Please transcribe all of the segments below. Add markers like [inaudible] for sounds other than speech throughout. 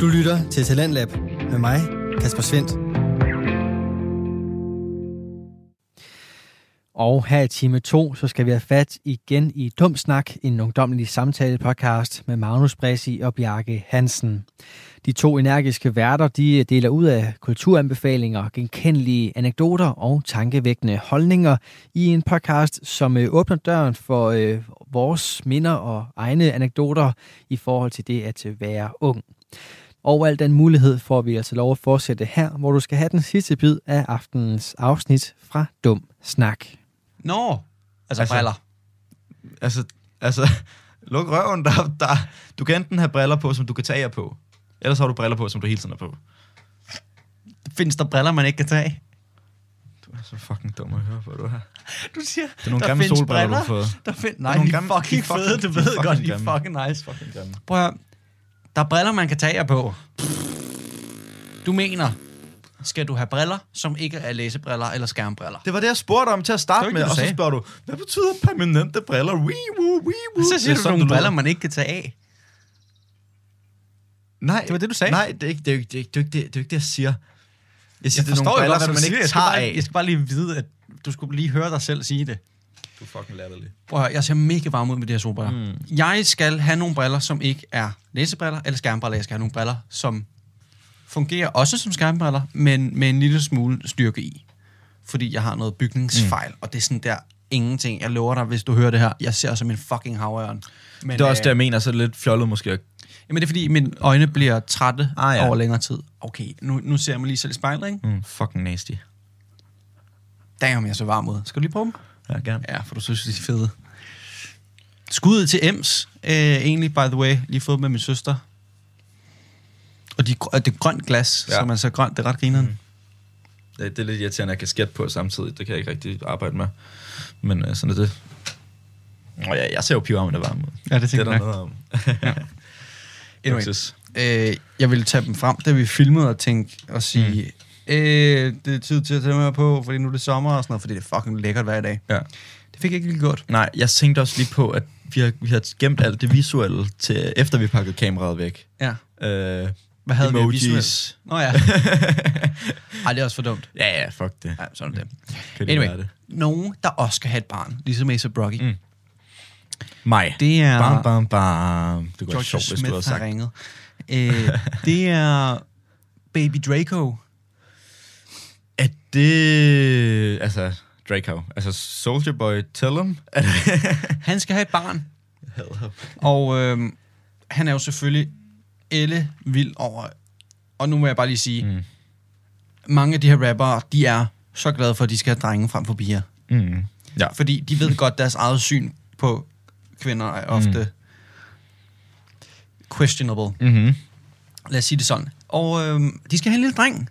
Du lytter til Talentlab med mig, Kasper Svendt. Og her i time 2, så skal vi have fat igen i Dum Snak, en ungdomlig samtale podcast med Magnus Bressi og Bjarke Hansen. De to energiske værter, de deler ud af kulturanbefalinger, genkendelige anekdoter og tankevækkende holdninger i en podcast, som øh, åbner døren for øh, vores minder og egne anekdoter i forhold til det at øh, være ung. Og al den mulighed får vi altså lov at fortsætte her, hvor du skal have den sidste bid af aftenens afsnit fra Dum Snak. Nå, altså, Altså- altså briller. Altså, altså, [laughs] luk røven. Der, der, du kan enten have briller på, som du kan tage af på. Ellers har du briller på, som du hele tiden er på. Findes der briller, man ikke kan tage? Du er så fucking dum at høre på, du her. Du siger, Det er nogle der gamle findes solbriller, du har briller. fået. Der find... er Nej, nogle de er fucking er fede, fucking- du ved godt, fucking de er fucking nice. Fucking gamle. Prøv at høre. Der er briller, man kan tage af på. Du mener, skal du have briller, som ikke er læsebriller eller skærmbriller? Det var det, jeg spurgte om til at starte med, og så spørger du, hvad betyder permanente briller? Wee woo, wee woo. Så siger Det er du sådan, nogle briller, man ikke kan tage af. Nej, Det var det, du sagde. Nej, det er ikke det, er ikke, det, er ikke, det, er ikke, det, er ikke det, jeg siger. Jeg siger, Jeg det er forstår nogle briller, som man siger. ikke tager af. jeg skal bare lige vide, at du skulle lige høre dig selv sige det. Du er fucking latterlig. Prøv at høre, jeg ser mega varm ud med de her solbriller. Mm. Jeg skal have nogle briller, som ikke er læsebriller eller skærmbriller. Jeg skal have nogle briller, som fungerer også som skærmbriller, men med en lille smule styrke i. Fordi jeg har noget bygningsfejl, mm. og det er sådan der ingenting. Jeg lover dig, hvis du hører det her, jeg ser som en fucking havørn. Men, Det er også det, øh, jeg mener, så er det lidt fjollet måske. at- Jamen det er fordi, mine øjne bliver trætte Ah, ja. over længere tid. Okay, nu, nu ser jeg mig lige selv i spejlet, ikke? Mm, fucking nasty. Damn, jeg er så varm ud. Skal du lige prøve dem? Ja, gerne. Ja, for du synes, de er fede. Skuddet til Ems, øh, egentlig, by the way, lige fået med min søster. Og de, og det er grønt glas, Ja. som er så grønt, det er ret grineren. Mm. Det, det er lidt irriterende, at jeg kan skætte på samtidig. Det kan jeg ikke rigtig arbejde med. Men øh, sådan er det. Nå ja, jeg ser jo pivarmen der varme ud. Ja, det Det tænker er jeg der nok. noget om. [laughs] Anyway, øh, jeg ville tage dem frem, da vi filmede og tænke og sige, mm. Øh, det er tid til at tage her på, fordi nu er det sommer og sådan noget, fordi det er fucking lækkert hver dag. Ja. Det fik jeg ikke lige gjort. Nej, jeg tænkte også lige på, at vi har, vi har gemt alt det visuelle, til, efter vi pakkede kameraet væk. Ja. Øh, Hvad havde vi emojis. visuelt? Nå ja. [laughs] Ej, det er også for dumt. Ja, ja, fuck det. Ja, sådan er det. Kan Anyway, det? nogen, der også skal have et barn, ligesom Asa Brocky. Mm. Mig. Det er... Bam, bam, bam. Det kunne være sjovt, hvis du havde sagt. ringet. Øh, det er [laughs] Baby Draco. Er det... Altså, Draco. Altså, Soldier Boy, tell him. [laughs] Han skal have et barn, og øh, han er jo selvfølgelig elle vild over... Og nu må jeg bare lige sige, Mm. mm. mange af de her rappere, de er så glade for, at de skal have drenge frem for piger. Mm. Ja. Fordi de ved godt, deres eget syn på kvinder er ofte mm. questionable. Mm-hmm. Lad os sige det sådan. Og øh, de skal have en lille dreng.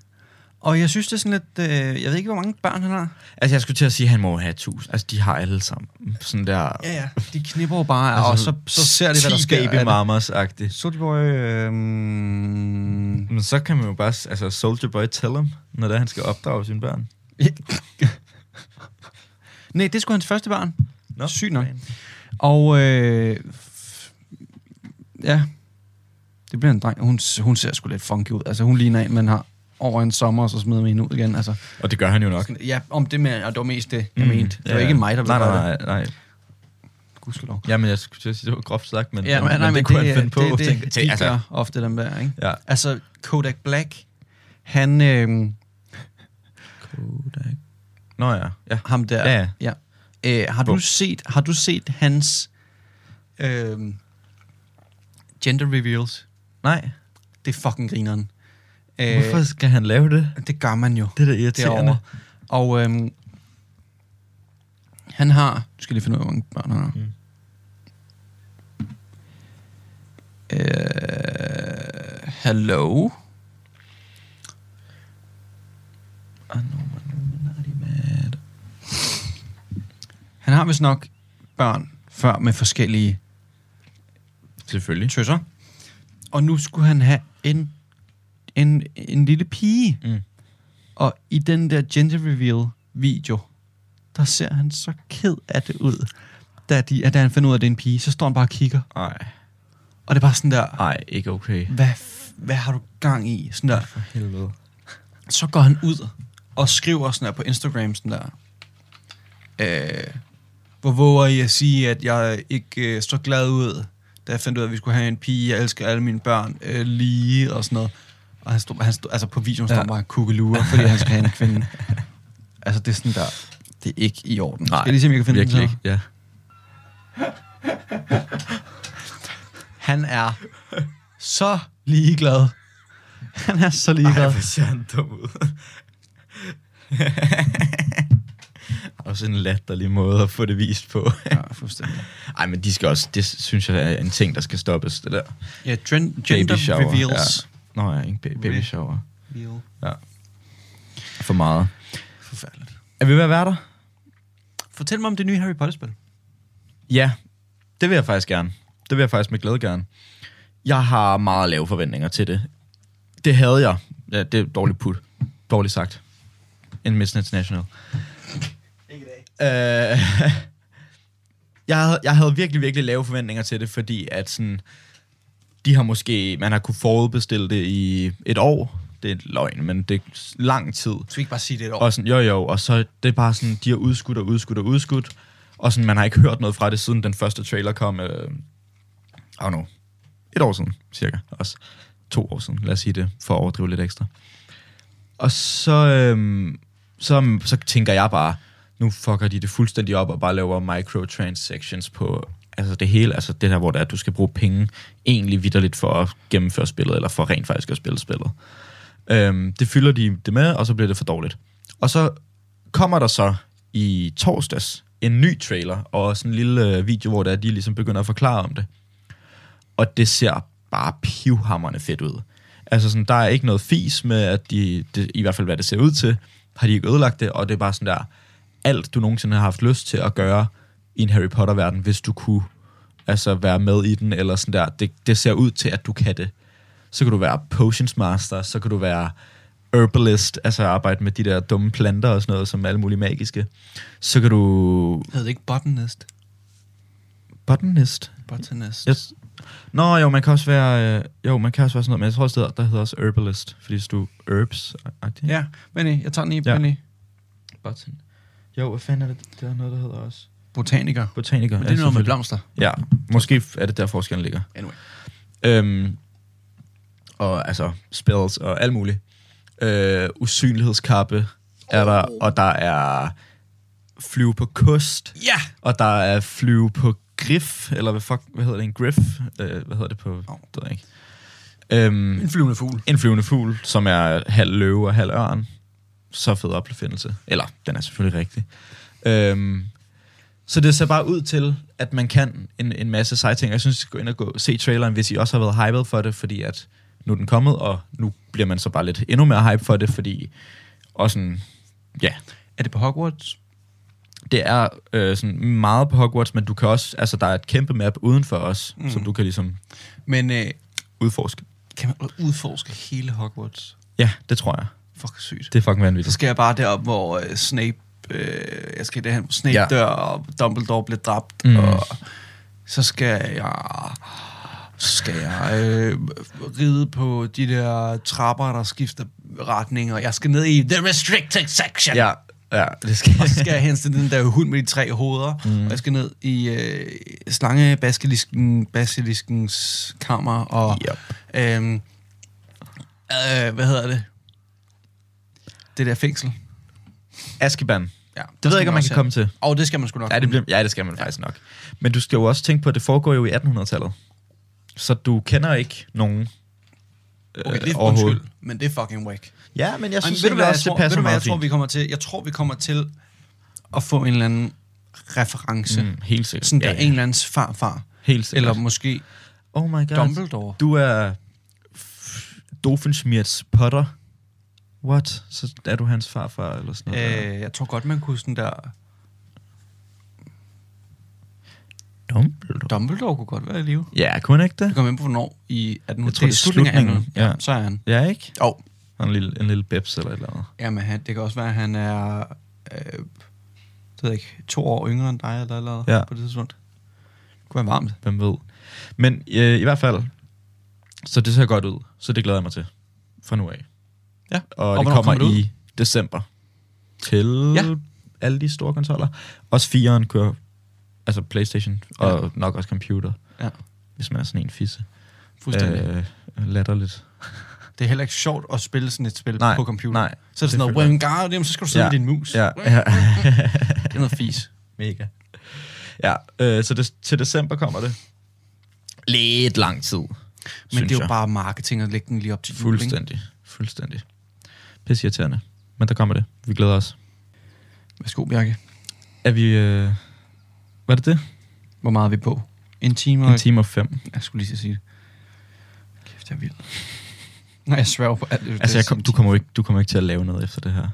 Og jeg synes, det er sådan lidt... Øh, jeg ved ikke, hvor mange børn han har. Altså, jeg skulle til at sige, at han må have tusind. Altså, de har alle sammen. Sådan der... Ja, ja. De knipper jo bare, altså, og så, så ser de, hvad der 10 sker. baby mamas-agtigt. Soldier Boy... Øh, Men så kan man jo bare... Altså, Soldier Boy, tell him, når det er, han skal opdrage sine børn. [laughs] Nej, det skulle hans første barn. Nå, Sygt nok. Og øh, ja, det bliver en dreng. Hun, hun ser sgu lidt funky ud. Altså, hun ligner en, man har over en sommer, og så smider man hende ud igen. Altså, Og det gør han jo nok. sådan, ja, om det med, og det var mest det, jeg Mm, mente. Det var ja. ikke mig, der ville nej, nej, det. nej, nej. Gudskelov. Jamen, jeg skulle til at sige, det var groft sagt, men, Ja, men, nej, men, det kunne det, han finde på. det, det, tænker- de altså, gør ofte dem der, ikke? Ja. Altså, Kodak Black, han, øh, Kodak. Nå ja, ja. ham der, Ja, ja. ja. Øh, har, du Bum. set, har du set hans øh, gender reveals? Nej, Det er fucking grineren. Øh, hvorfor skal han lave det? Det gør man jo. Det er da irriterende. derovre. Og øhm, han har... Nu skal jeg lige finde ud af, hvor mange børn han har. Mm. Øh, hello? Han har vist nok børn før med forskellige Selvfølgelig. tøsser. Og nu skulle han have en, en, en lille pige. Mm. Og i den der gender reveal video, der ser han så ked af det ud. Da, de, da han finder ud af, at det er en pige, så står han bare og kigger. Nej, Og det er bare sådan der, nej, ikke okay. hvad, hvad har du gang i? Sådan der. For helvede. Så går han ud og skriver sådan der på Instagram sådan der. Øh, hvor våger I at sige, at jeg ikke øh, står glad ud, da jeg fandt ud af, at vi skulle have en pige, jeg elsker alle mine børn øh, lige og sådan noget. Og han stod, han stod, altså på videoen står Ja. bare kukkelurer, fordi han skal have en kvinde. Altså det er sådan der, det er ikke i orden. Nej, skal jeg lige se, om jeg kan finde virkelig den ikke. Ja. [laughs] Han er så ligeglad. Han er så ligeglad. Ej, hvor ser han dum ud. [laughs] Også en latterlig måde at få det vist på. Ja, fuldstændig. [laughs] Ej, men de skal også, det synes jeg er en ting, der skal stoppes, det der. Ja, gen- gender reveals. Ja. Nå ja, ikke ba- baby shower. Ja. For meget. Forfærdeligt. Er vi ved at være der? Fortæl mig om det nye Harry Potter-spil. Ja, det vil jeg faktisk gerne. Det vil jeg faktisk med glæde gerne. Jeg har meget lave forventninger til det. Det havde jeg. Ja, det er dårligt put. Dårligt sagt. En Miss International. Ikke i dag. Øh, [laughs] jeg, havde, jeg havde virkelig, virkelig lave forventninger til det, fordi at sådan, de har måske, man har kunne forudbestille det i et år. Det er løgn, men det er lang tid. Så vi ikke bare sige det et år. Og sådan, jo jo, og så det er bare sådan, de har udskudt og udskudt og udskudt, og sådan, man har ikke hørt noget fra det, siden den første trailer kom, øh, I don't know, et år siden, cirka, også to år siden, lad os sige det, for at overdrive lidt ekstra. Og så, øh, så, så tænker jeg bare, nu fucker de det fuldstændig op og bare laver microtransactions på altså det hele, altså det der, hvor det er, at du skal bruge penge egentlig vidderligt for at gennemføre spillet, eller for rent faktisk at spille spillet. Øhm, det fylder de det med, og så bliver det for dårligt. Og så kommer der så i torsdags en ny trailer, og sådan en lille øh, video, hvor der de ligesom begynder at forklare om det. Og det ser bare pivhammerne fedt ud. Altså sådan, der er ikke noget fis med, at de, det, i hvert fald hvad det ser ud til, har de ikke ødelagt det, og det er bare sådan der, alt du nogensinde har haft lyst til at gøre i en Harry Potter-verden, hvis du kunne altså være med i den, eller sådan der, det, det ser ud til, at du kan det. Så kan du være potions master, så kan du være herbalist, altså arbejde med de der dumme planter og sådan noget, som er alle mulige magiske. Så kan du... Hed det ikke Botanist? Botanist? Botanist. Jeg, Nå, jo, man kan også være... Øh, jo, man kan også være sådan noget, men jeg tror også, der, der hedder også herbalist, fordi hvis du herbs... Ja, Benny, jeg tager den i, Ja. Benny. Botan. Jo, hvad fanden er det? Det er noget, der hedder også... Botaniker. Botaniker. Men det er noget med blomster. Ja, måske er det der forskellen ligger. Anyway. Øhm, og altså spells og alt muligt. Øh, usynlighedskappe er der, og der er flyve på kost, Ja! og der er flyve på grif, eller hvad, fuck, hvad hedder det, en grif? Øh, hvad hedder det på, det ved jeg ikke. Øhm, En flyvende fugl. en flyvende fugl, som er halv løve og halv ørn. Så fed opfindelse. Eller, den er selvfølgelig rigtig. Øhm, så det ser bare ud til, at man kan en, en masse seje ting. Jeg synes, I skal gå ind og gå, se traileren, hvis I også har været hyped for det, fordi at nu er den kommet, og nu bliver man så bare lidt endnu mere hype for det, fordi også sådan, ja, Er det på Hogwarts? det er øh, sådan meget på Hogwarts, men du kan også, altså der er et kæmpe map uden for os, mm. som du kan ligesom Men øh, udforske. kan man udforske hele Hogwarts? Ja, det tror jeg. Fuck, sygt. Det er fucking Så vanvittigt. skal jeg bare derop, hvor øh, Snape, øh, jeg skal derhen, hvor Snape Ja. dør, og Dumbledore bliver dræbt, Mm. og så skal jeg, skal jeg øh, ride på de der trapper, der skifter retning, og jeg skal ned i the restricted section. Ja, ja, det skal Og så skal jeg hen til den der hund med de tre hoveder, mm. og jeg skal ned i øh, slangebasilisken, basiliskens kammer, og Yep. øhm, øh, hvad hedder det? Det der fængsel. Azkaban. Ja, Det ved jeg ikke, om man kan komme til. Og det skal man sgu nok. Ja, det, bliver, ja, det skal man faktisk nok. Men du skal jo også tænke på, at det foregår jo i 1800-tallet. Så du kender ikke nogen øh, Okay, det er undskyld, men det er fucking whack. Ja, men jeg synes ved egentlig jeg også, tror, det passer ved du, hvad, jeg tror, vi kommer til? Jeg tror, vi kommer til at få en eller anden reference. Mm. Helt sikkert. Sådan der ja, ja, ja. en eller andens farfar. Helt sikkert. Eller måske oh my god. Dumbledore. Du er Doofenshmirtz Potter. What? Så er du hans farfar eller sådan noget? Øh, jeg tror godt, man kunne sådan der... Dumbledore? Dumbledore kunne godt være i live. Ja, kunne han ikke det? Det kommer ind på, hvornår i 1800. Jeg tror, det er slutningen slutningen, 1800. Ja. ja. Så er han. Ja, ikke? Oh. Han er en lille, en lille bebs eller et eller andet. Jamen, han, det kan også være, at han er... Øh, det ved ikke, to år yngre end dig, eller eller Ja. på det tidspunkt. Det kunne være varmt. Hvem ved. Men øh, i hvert fald, Så det ser godt ud. Så det glæder jeg mig til fra nu af. Ja. Og, Og det kommer, kommer det i december til Ja. alle de store konsoller. Også 4'eren kører, altså Playstation, og Ja. nok også computer, Ja, hvis man er sådan en fisse. fuldstændig. Øh. Latterligt. Det er heller ikke sjovt at spille sådan et spil Nej, på computer. nej. Så er det sådan noget, Wingardium, så skal du sidde Ja. med din mus. Ja, ja. Det er noget fis. [laughs] Mega. Ja, øh, så det, til december kommer det. Lidt lang tid, Men det er jo jeg. bare marketing at lægge den lige op til jul? Fuldstændig. Fuldstændig. Pisse irriterende. Men der kommer det. Vi glæder os. Værsgo, Bjarke. Er vi... Øh... Var det det? Hvor meget er vi på? En time og... En time og fem. Jeg skulle lige at sige det. Kæft, jeg er vild. [laughs] Nej, jeg sværger på alt. Altså, jeg kom, du, kommer ikke, du kommer ikke til at lave noget efter det her.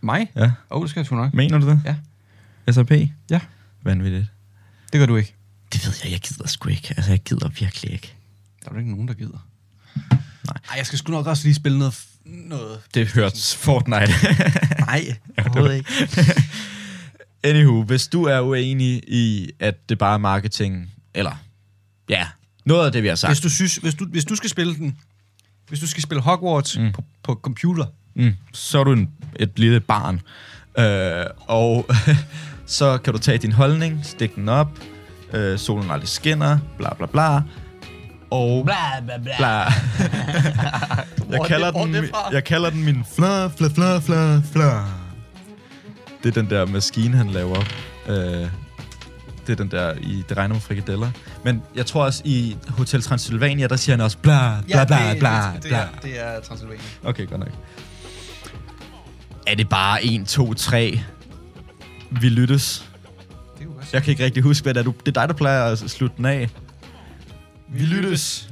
Mig? Ja. Åh, oh, det skal jeg sgu nok. Mener du det? Ja. SAP? Ja. Vanvittigt. Det gør du ikke. Det ved jeg, jeg gider sgu ikke. Altså, jeg gider virkelig ikke. Der er jo ikke nogen, der gider. Ej, jeg skal sgu nok også lige spille noget... noget. Det hørte Fortnite. Nej, [laughs] overhovedet ikke. [laughs] Anywho, hvis du er uenig i, at det bare er marketing, eller ja, noget af det, vi har sagt. Hvis du, synes, hvis, du, hvis du skal spille den... Hvis du skal spille Hogwarts. Mm. på, på computer, Mm, så er du en, et lille barn. Øh, og [laughs] så kan du tage din holdning, stikke den op, øh, solen aldrig skinner, bla bla bla. Og bla bla bla. bla. [laughs] jeg, er kalder er den, jeg kalder den min fla, fla, fla, fla, fla. Det er den der maskine, han laver. Øh, det er den der i Det regner med frikadeller. Men jeg tror også i Hotel Transylvania, der siger han også bla, bla, bla, det, bla, det, det, bla. er, det er Transylvania. Okay, godt nok. Er det bare 1, 2, 3? Vi lyttes. Det kunne godt Jeg kan ikke rigtig huske, hvad det er. Det er dig, der plejer at slutte den af. Vi lyttes.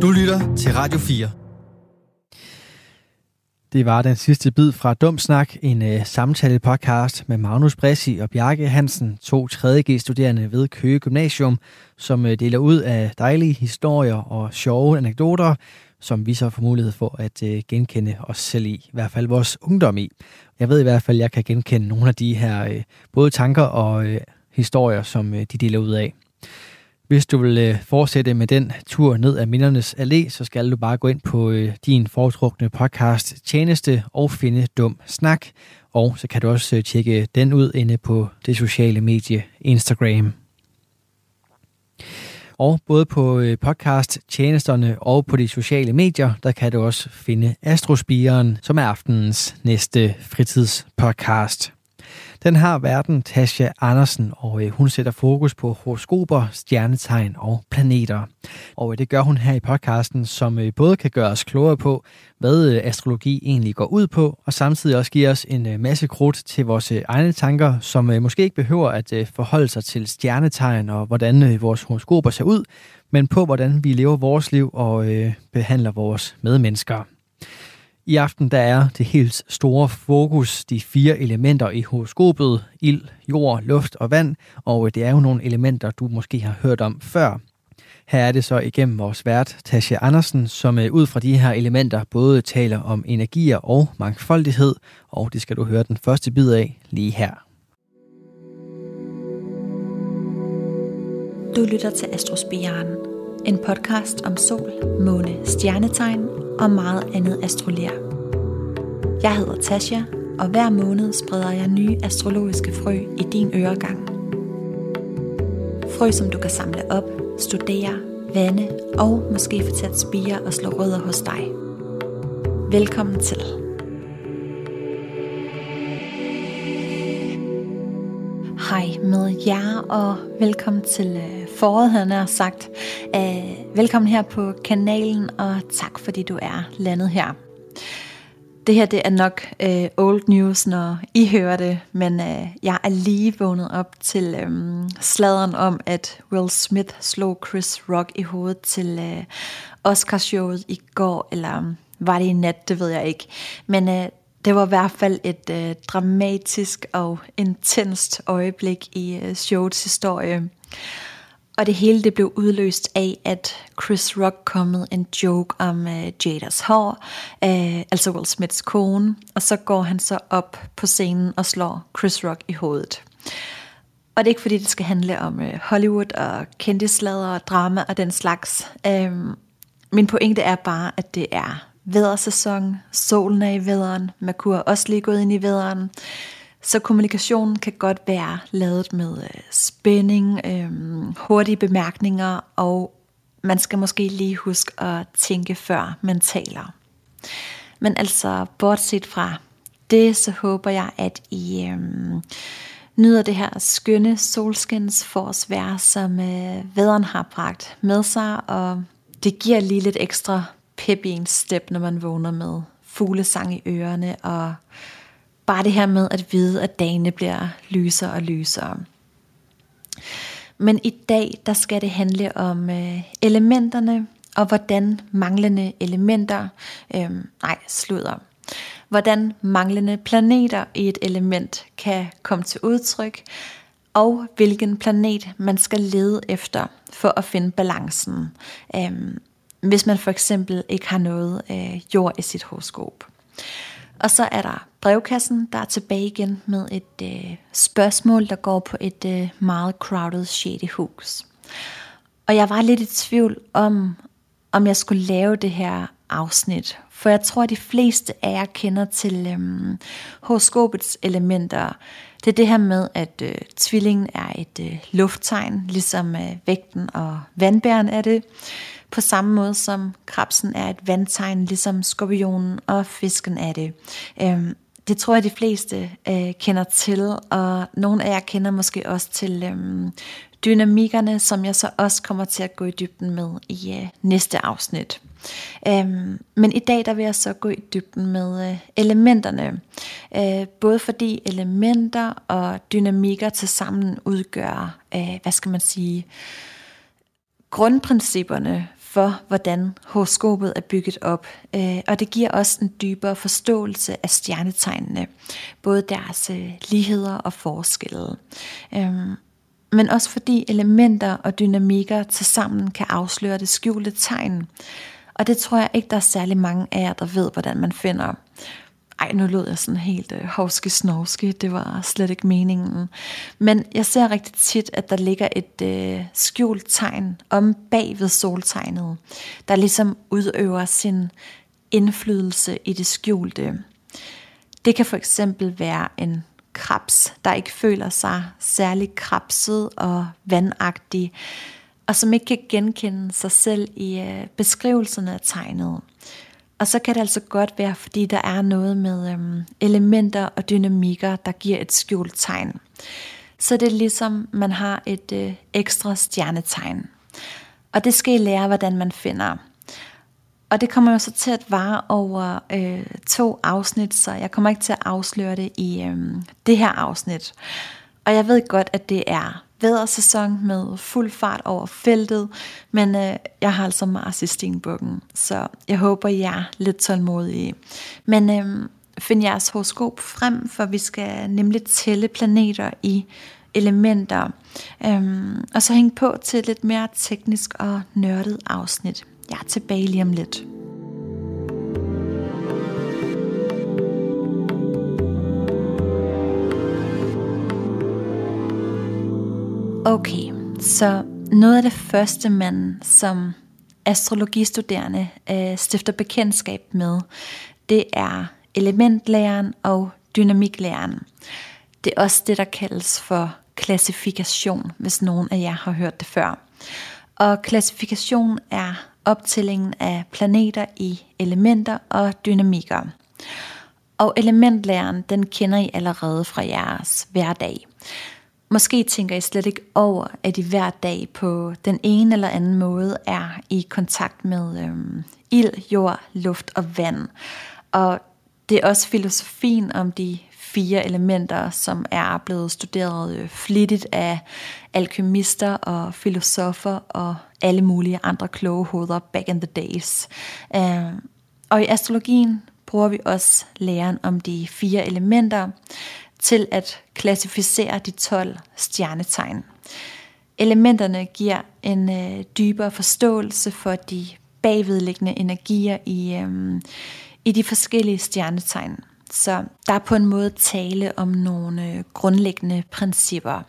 Du lytter til Radio 4. Det var den sidste bid fra Dumsnak, en uh, samtale-podcast med Magnus Bressi og Bjarke Hansen, to 3.G-studerende ved Køge Gymnasium, som uh, deler ud af dejlige historier og sjove anekdoter, som vi så får mulighed for at uh, genkende os selv i, i hvert fald vores ungdom i. Jeg ved i hvert fald, at jeg kan genkende nogle af de her uh, både tanker og uh, historier, som uh, de deler ud af. Hvis du vil øh, fortsætte med den tur ned ad Mindernes Allé, så skal du bare gå ind på øh, din foretrukne podcast tjeneste og finde Dum Snak. Og så kan du også øh, tjekke den ud inde på det sociale medie Instagram. Og både på øh, podcast tjenesterne og på de sociale medier, der kan du også finde Astrospiren, som er aftenens næste fritidspodcast. Den har verden Tasha Andersen, og øh, hun sætter fokus på horoskoper, stjernetegn og planeter. Og øh, det gør hun her i podcasten, som øh, både kan gøre os klogere på, hvad astrologi egentlig går ud på, og samtidig også give os en masse krudt til vores egne tanker, som måske ikke behøver at forholde sig til stjernetegn og hvordan vores horoskoper ser ud, men på hvordan vi lever vores liv og behandler vores medmennesker. I aften der er det helt store fokus de fire elementer i horoskopet, ild, jord, luft og vand, og øh, det er jo nogle elementer, du måske har hørt om før. Her er det så igennem vores vært, Tasha Andersen, som øh, ud fra de her elementer både taler om energier og mangfoldighed, og det skal du høre den første bid af lige her. Du lytter til Astrospiren, en podcast om sol, måne, stjernetegn og meget andet astrolær. Jeg hedder Tasha, og hver måned spreder jeg nye astrologiske frø i din øregang. Frø, som du kan samle op, studere, vande og måske få til at spire og slå rødder hos dig. Velkommen til. Hej med jer, og velkommen til øh, foråret, havde jeg sagt. Øh, velkommen her på kanalen, og tak fordi du er landet her. Det her det er nok øh, old news, når I hører det, men øh, jeg er lige vågnet op til øh, sladeren om, at Will Smith slog Chris Rock i hovedet til uh, Oscarshowet i går, eller var det i nat, det ved jeg ikke. Men øh, det var i hvert fald et øh, dramatisk og intenst øjeblik i øh, showets historie. Og det hele det blev udløst af, at Chris Rock kommet en joke om øh, Jadas hår, øh, altså Will Smiths kone, og så går han så op på scenen og slår Chris Rock i hovedet. Og det er ikke fordi, det skal handle om øh, Hollywood og kendislader og drama og den slags. Øh, min pointe er bare, at det er vædersæson, solen er i væderen, Merkur er også lige gået ind i væderen, så kommunikationen kan godt være lavet med øh, spænding, øh, hurtige bemærkninger, og man skal måske lige huske at tænke før man taler. Men altså, bortset fra det, så håber jeg, at I øh, nyder det her skønne solskinsforårsvejr, som øh, væderen har bragt med sig, og det giver lige lidt ekstra pep i en step, når man vågner med fuglesang i ørerne, og bare det her med at vide, at dagene bliver lysere og lysere. Men i dag, der skal det handle om øh, elementerne, og hvordan manglende elementer, øh, nej, slutter, hvordan manglende planeter i et element kan komme til udtryk, og hvilken planet man skal lede efter for at finde balancen, øh, hvis man for eksempel ikke har noget øh, jord i sit horoskop. Og så er der brevkassen, der er tilbage igen med et øh, spørgsmål, der går på et øh, meget crowded shady hus. Og jeg var lidt i tvivl om, om jeg skulle lave det her afsnit. For jeg tror, at de fleste af jer kender til øhm, horoskopets elementer. Det er det her med, at øh, tvillingen er et øh, lufttegn, ligesom øh, vægten og vandbæren er det. På samme måde som krabsen er et vandtegn, ligesom skorpionen og fisken er det. Øhm, det tror jeg, de fleste øh, kender til, og nogle af jer kender måske også til øhm, dynamikkerne, som jeg så også kommer til at gå i dybden med i øh, næste afsnit. Øhm, men i dag der vil jeg så gå i dybden med øh, elementerne, øh, både fordi elementer og dynamikker til sammen udgør, øh, hvad skal man sige, grundprincipperne for, hvordan horoskopet er bygget op. Øh, og det giver også en dybere forståelse af stjernetegnene, både deres øh, ligheder og forskelle. Øhm, men også fordi elementer og dynamikker til sammen kan afsløre det skjulte tegn. Og det tror jeg ikke, der er særlig mange af jer, der ved, hvordan man finder. Ej, nu lød jeg sådan helt øh, hovske snovske, det var slet ikke meningen. Men jeg ser rigtig tit, at der ligger et øh, skjult tegn om bag ved soltegnet, der ligesom udøver sin indflydelse i det skjulte. Det kan for eksempel være en krabs, der ikke føler sig særlig krabset og vandagtig, og som ikke kan genkende sig selv i øh, beskrivelserne af tegnet. Og så kan det altså godt være, fordi der er noget med øhm, elementer og dynamikker, der giver et skjult tegn. Så det er ligesom, man har et øh, ekstra stjernetegn. Og det skal I lære, hvordan man finder. Og det kommer jo så til at vare over øh, to afsnit, så jeg kommer ikke til at afsløre det i øh, det her afsnit. Og jeg ved godt, at det er vædersæson med fuld fart over feltet, men øh, jeg har altså Mars i stenbukken, så jeg håber, I er lidt tålmodige. Men øh, find jeres horoskop frem, for vi skal nemlig tælle planeter i elementer, øh, og så hænge på til lidt mere teknisk og nørdet afsnit. Jeg er tilbage lige om lidt. Okay, så noget af det første, man som astrologistuderende øh, stifter bekendtskab med, det er elementlæren og dynamiklæren. Det er også det, der kaldes for klassifikation, hvis nogen af jer har hørt det før. Og klassifikation er optællingen af planeter i elementer og dynamikker. Og elementlæren, den kender I allerede fra jeres hverdag. Måske tænker I slet ikke over, at I hver dag på den ene eller anden måde er i kontakt med øhm, ild, jord, luft og vand. Og det er også filosofien om de fire elementer, som er blevet studeret øh, flittigt af alkymister og filosofer og alle mulige andre kloge hoveder back in the days. Øhm, og i astrologien bruger vi også læren om de fire elementer, til at klassificere de 12 stjernetegn. Elementerne giver en øh, dybere forståelse for de bagvedliggende energier i, øh, i de forskellige stjernetegn. Så der er på en måde tale om nogle øh, grundlæggende principper.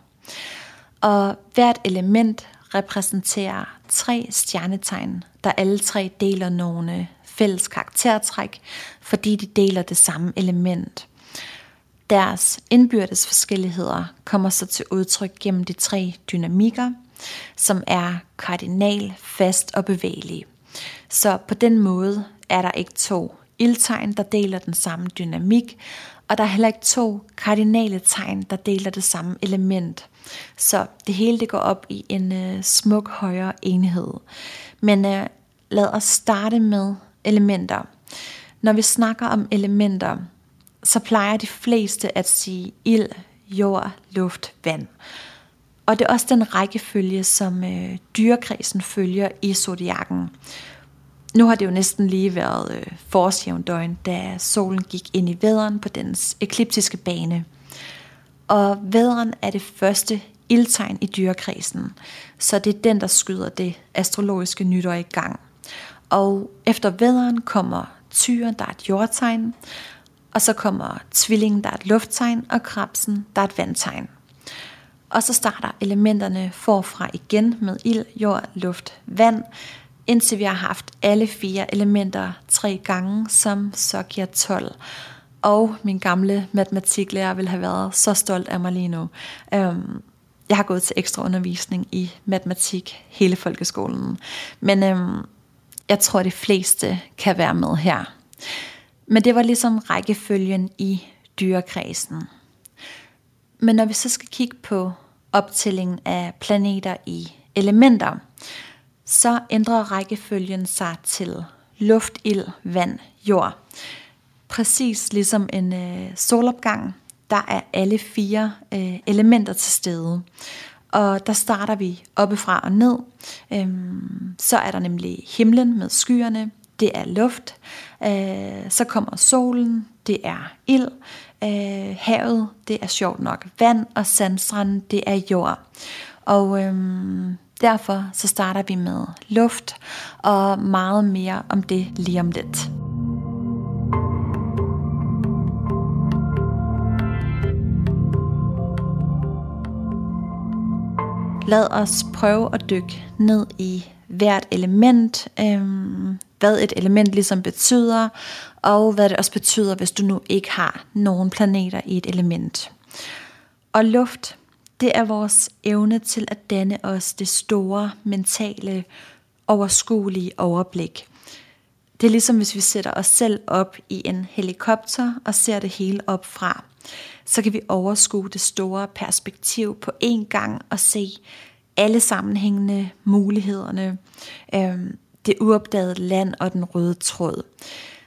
Og hvert element repræsenterer tre stjernetegn, der alle tre deler nogle fælles karaktertræk, fordi de deler det samme element. Deres indbyrdes forskelligheder kommer så til udtryk gennem de tre dynamikker, som er kardinal, fast og bevægelig. Så på den måde er der ikke to ildtegn, der deler den samme dynamik, og der er heller ikke to kardinale tegn, der deler det samme element. Så det hele det går op i en øh, smuk højere enhed. Men øh, lad os starte med elementer. Når vi snakker om elementer, så plejer de fleste at sige ild, jord, luft, vand. Og det er også den rækkefølge, som øh, dyrekredsen følger i zodiakken. Nu har det jo næsten lige været øh, forårsjævndøgn, da solen gik ind i væderen på dens ekliptiske bane. Og væderen er det første ildtegn i dyrekredsen, så det er den, der skyder det astrologiske nytår i gang. Og efter væderen kommer tyren, der er et jordtegn, og så kommer tvillingen, der er et lufttegn, og krabsen, der er et vandtegn. Og så starter elementerne forfra igen med ild, jord, luft, vand, indtil vi har haft alle fire elementer tre gange, som så giver 12. Og min gamle matematiklærer vil have været så stolt af mig lige nu. Øhm, jeg har gået til ekstra undervisning i matematik hele folkeskolen. Men øhm, jeg tror, de fleste kan være med her. Men det var ligesom rækkefølgen i dyrekredsen. Men når vi så skal kigge på optællingen af planeter i elementer, så ændrer rækkefølgen sig til luft, ild, vand, jord. Præcis ligesom en øh, solopgang, der er alle fire øh, elementer til stede. Og der starter vi oppefra og ned. Øhm, så er der nemlig himlen med skyerne, det er luft. Øh, så kommer solen, det er ild. Øh, havet, det er sjovt nok vand, og sandstranden, det er jord. Og øhm, derfor så starter vi med luft, og meget mere om det lige om lidt. Lad os prøve at dykke ned i hvert element, øhm, hvad et element ligesom betyder, og hvad det også betyder, hvis du nu ikke har nogen planeter i et element. Og luft, det er vores evne til at danne os det store, mentale, overskuelige overblik. Det er ligesom hvis vi sætter os selv op i en helikopter og ser det hele op fra. Så kan vi overskue det store perspektiv på én gang og se alle sammenhængende mulighederne, Øhm, det uopdagede land og den røde tråd.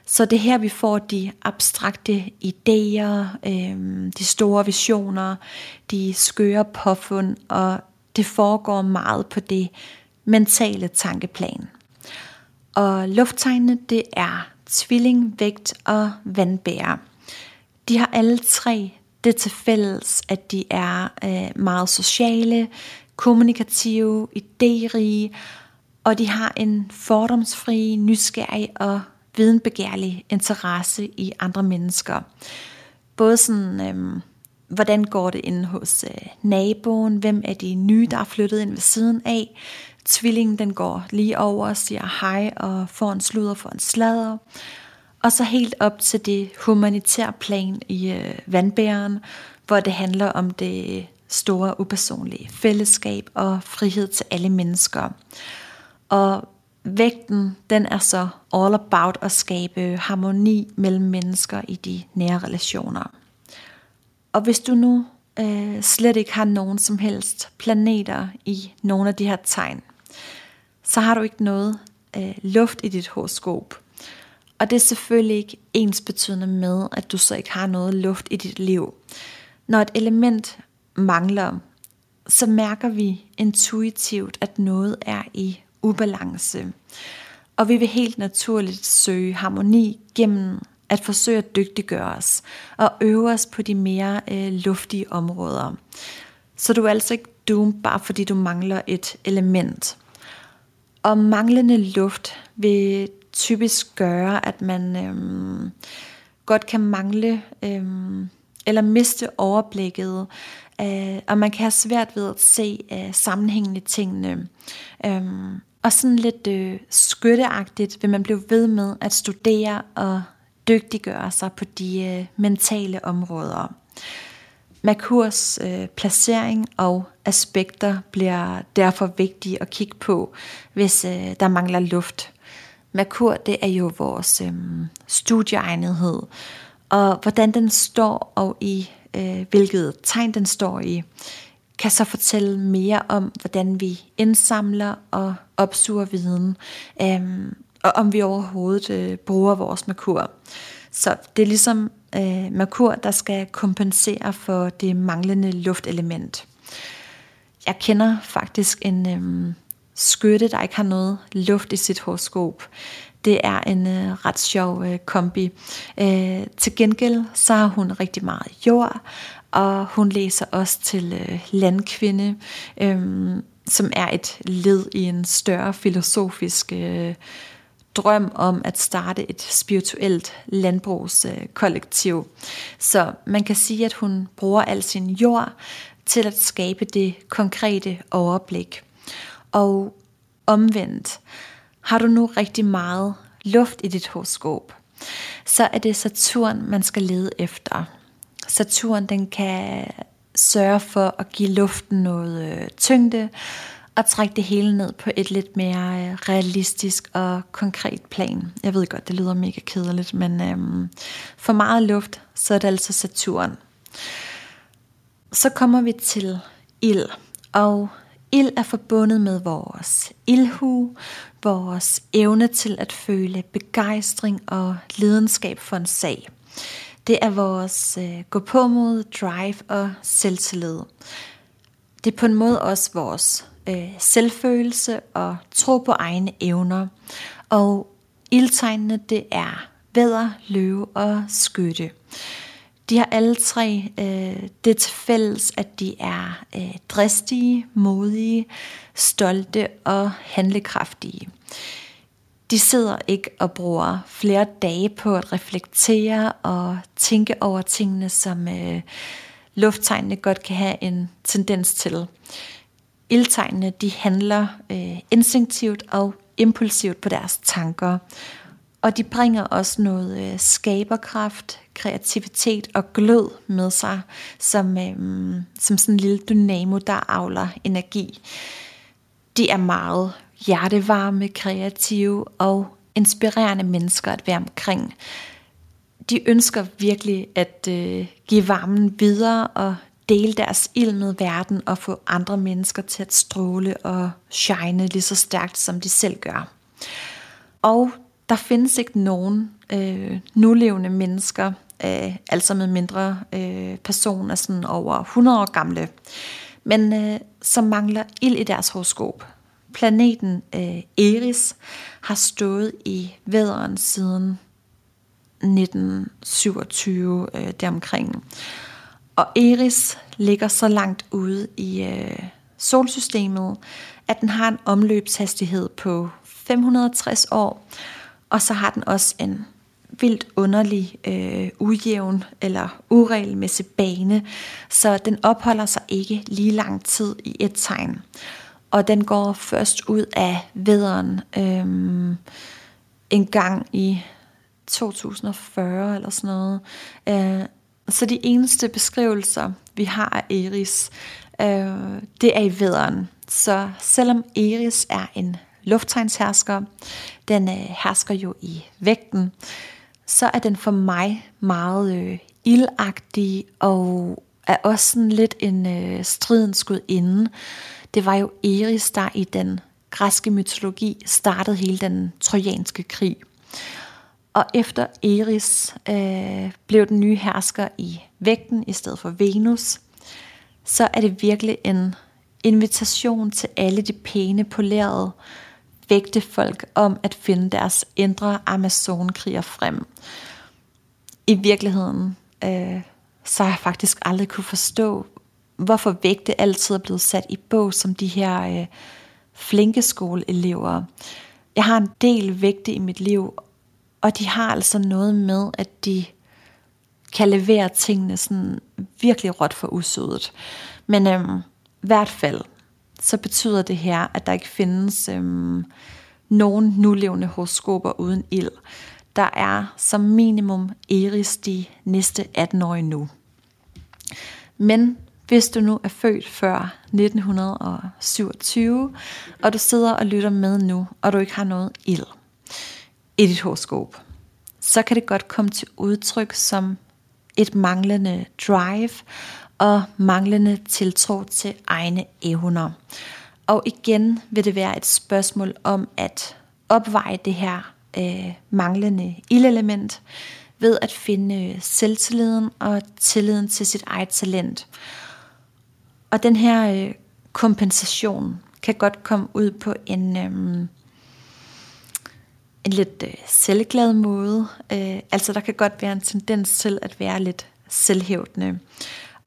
Så det er her, vi får de abstrakte idéer, øh, de store visioner, de skøre påfund, og det foregår meget på det mentale tankeplan. Og lufttegnene, det er tvilling, vægt og vandbærer. De har alle tre det til fælles, at de er øh, meget sociale, kommunikative, idérige, og de har en fordomsfri, nysgerrig og videnbegærlig interesse i andre mennesker. Både sådan, øhm, hvordan går det inde hos øh, naboen, hvem er de nye, der er flyttet ind ved siden af. Tvillingen den går lige over og siger hej og får en sludder for en sladder. Og så helt op til det humanitære plan i øh, vandbæren, hvor det handler om det store upersonlige fællesskab og frihed til alle mennesker. Og vægten, den er så all about at skabe harmoni mellem mennesker i de nære relationer. Og hvis du nu øh, slet ikke har nogen som helst planeter i nogle af de her tegn, så har du ikke noget øh, luft i dit horoskop. Og det er selvfølgelig ikke ens betydende med, at du så ikke har noget luft i dit liv. Når et element mangler, så mærker vi intuitivt, at noget er i ubalance. Og vi vil helt naturligt søge harmoni gennem at forsøge at dygtiggøre os og øve os på de mere øh, luftige områder. Så du er altså ikke doom, bare fordi du mangler et element. Og manglende luft vil typisk gøre, at man øhm, godt kan mangle øhm, eller miste overblikket, øh, og man kan have svært ved at se øh, sammenhængen i tingene. Øhm, og sådan lidt øh, skytteagtigt vil man blive ved med at studere og dygtiggøre sig på de øh, mentale områder. Merkurs øh, placering og aspekter bliver derfor vigtige at kigge på, hvis øh, der mangler luft. Merkur, det er jo vores øh, studieegnethed, og hvordan den står og i øh, hvilket tegn den står i, kan så fortælle mere om, hvordan vi indsamler og opsuger viden, øh, og om vi overhovedet øh, bruger vores Merkur. Så det er ligesom øh, Merkur, der skal kompensere for det manglende luftelement. Jeg kender faktisk en øh, skytte, der ikke har noget luft i sit horoskop. Det er en øh, ret sjov øh, kombi. Øh, til gengæld så har hun rigtig meget jord, og hun læser også til øh, landkvinde, øh, som er et led i en større filosofisk øh, drøm om at starte et spirituelt landbrugskollektiv. Så man kan sige, at hun bruger al sin jord til at skabe det konkrete overblik. Og omvendt, har du nu rigtig meget luft i dit horoskop, så er det Saturn, man skal lede efter. Saturn, den kan sørge for at give luften noget øh, tyngde, og trække det hele ned på et lidt mere øh, realistisk og konkret plan. Jeg ved godt, det lyder mega kedeligt, men øhm, for meget luft, så er det altså Saturn. Så kommer vi til ild, og ild er forbundet med vores ildhu, vores evne til at føle begejstring og lidenskab for en sag. Det er vores øh, gå på mod, drive og selvtillid. Det er på en måde også vores øh, selvfølelse og tro på egne evner. Og ildtegnene, det er vædder, løve og skytte. De har alle tre øh, det til fælles, at de er øh, dristige, modige, stolte og handlekraftige. De sidder ikke og bruger flere dage på at reflektere og tænke over tingene, som øh, lufttegnene godt kan have en tendens til. Ildtegnene de handler øh, instinktivt og impulsivt på deres tanker, og de bringer også noget øh, skaberkraft, kreativitet og glød med sig, som, øh, som sådan en lille dynamo, der avler energi. De er meget hjertevarme, kreative og inspirerende mennesker at være omkring. De ønsker virkelig at øh, give varmen videre og dele deres ild med verden og få andre mennesker til at stråle og shine lige så stærkt, som de selv gør. Og der findes ikke nogen øh, nulevende mennesker, øh, altså med mindre øh, personer sådan over 100 år gamle, men øh, som mangler ild i deres horoskop. Planeten øh, Eris har stået i væderen siden 1927 øh, deromkring. Og Eris ligger så langt ude i øh, solsystemet, at den har en omløbshastighed på 560 år, og så har den også en vildt underlig, øh, ujævn eller uregelmæssig bane, så den opholder sig ikke lige lang tid i et tegn. Og den går først ud af vederen øhm, en gang i 2040 eller sådan noget. Øh, så de eneste beskrivelser, vi har af Eris, øh, det er i vederen. Så selvom Eris er en lufttegnshersker, den øh, hersker jo i vægten, så er den for mig meget øh, ildagtig og er også sådan lidt en øh, stridens inde. Det var jo Eris, der i den græske mytologi startede hele den trojanske krig. Og efter Eris øh, blev den nye hersker i vægten i stedet for Venus, så er det virkelig en invitation til alle de pæne, polerede vægte folk om at finde deres indre Amazonkriger frem. I virkeligheden, øh, så har jeg faktisk aldrig kunne forstå, hvorfor vægte altid er blevet sat i bog som de her øh, flinke skoleelever. Jeg har en del vægte i mit liv, og de har altså noget med, at de kan levere tingene sådan virkelig råt for usødet. Men øhm, i hvert fald, så betyder det her, at der ikke findes øhm, nogen nulevende horoskoper uden ild. Der er som minimum Eris de næste 18 år nu. Men hvis du nu er født før 1927, og du sidder og lytter med nu, og du ikke har noget ild i dit horoskop, så kan det godt komme til udtryk som et manglende drive og manglende tiltro til egne evner. Og igen vil det være et spørgsmål om at opveje det her øh, manglende ildelement ved at finde selvtilliden og tilliden til sit eget talent. Og den her øh, kompensation kan godt komme ud på en, øh, en lidt øh, selvglad måde. Øh, altså der kan godt være en tendens til at være lidt selvhævdende.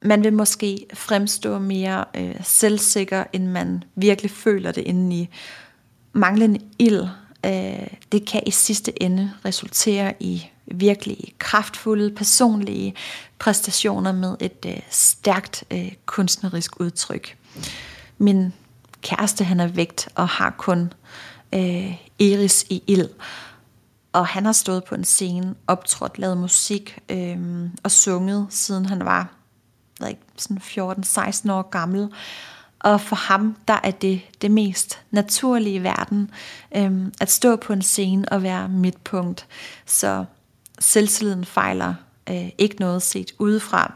Man vil måske fremstå mere øh, selvsikker, end man virkelig føler det indeni. Manglende ild, øh, det kan i sidste ende resultere i virkelig kraftfulde personlige præstationer med et øh, stærkt øh, kunstnerisk udtryk. Min kæreste han er vægt og har kun øh, Eris i ild. Og han har stået på en scene, optrådt, lavet musik øh, og sunget, siden han var ved ikke, sådan 14-16 år gammel. Og for ham, der er det det mest naturlige i verden, øh, at stå på en scene og være midtpunkt. Så selvtilliden fejler øh, ikke noget set udefra.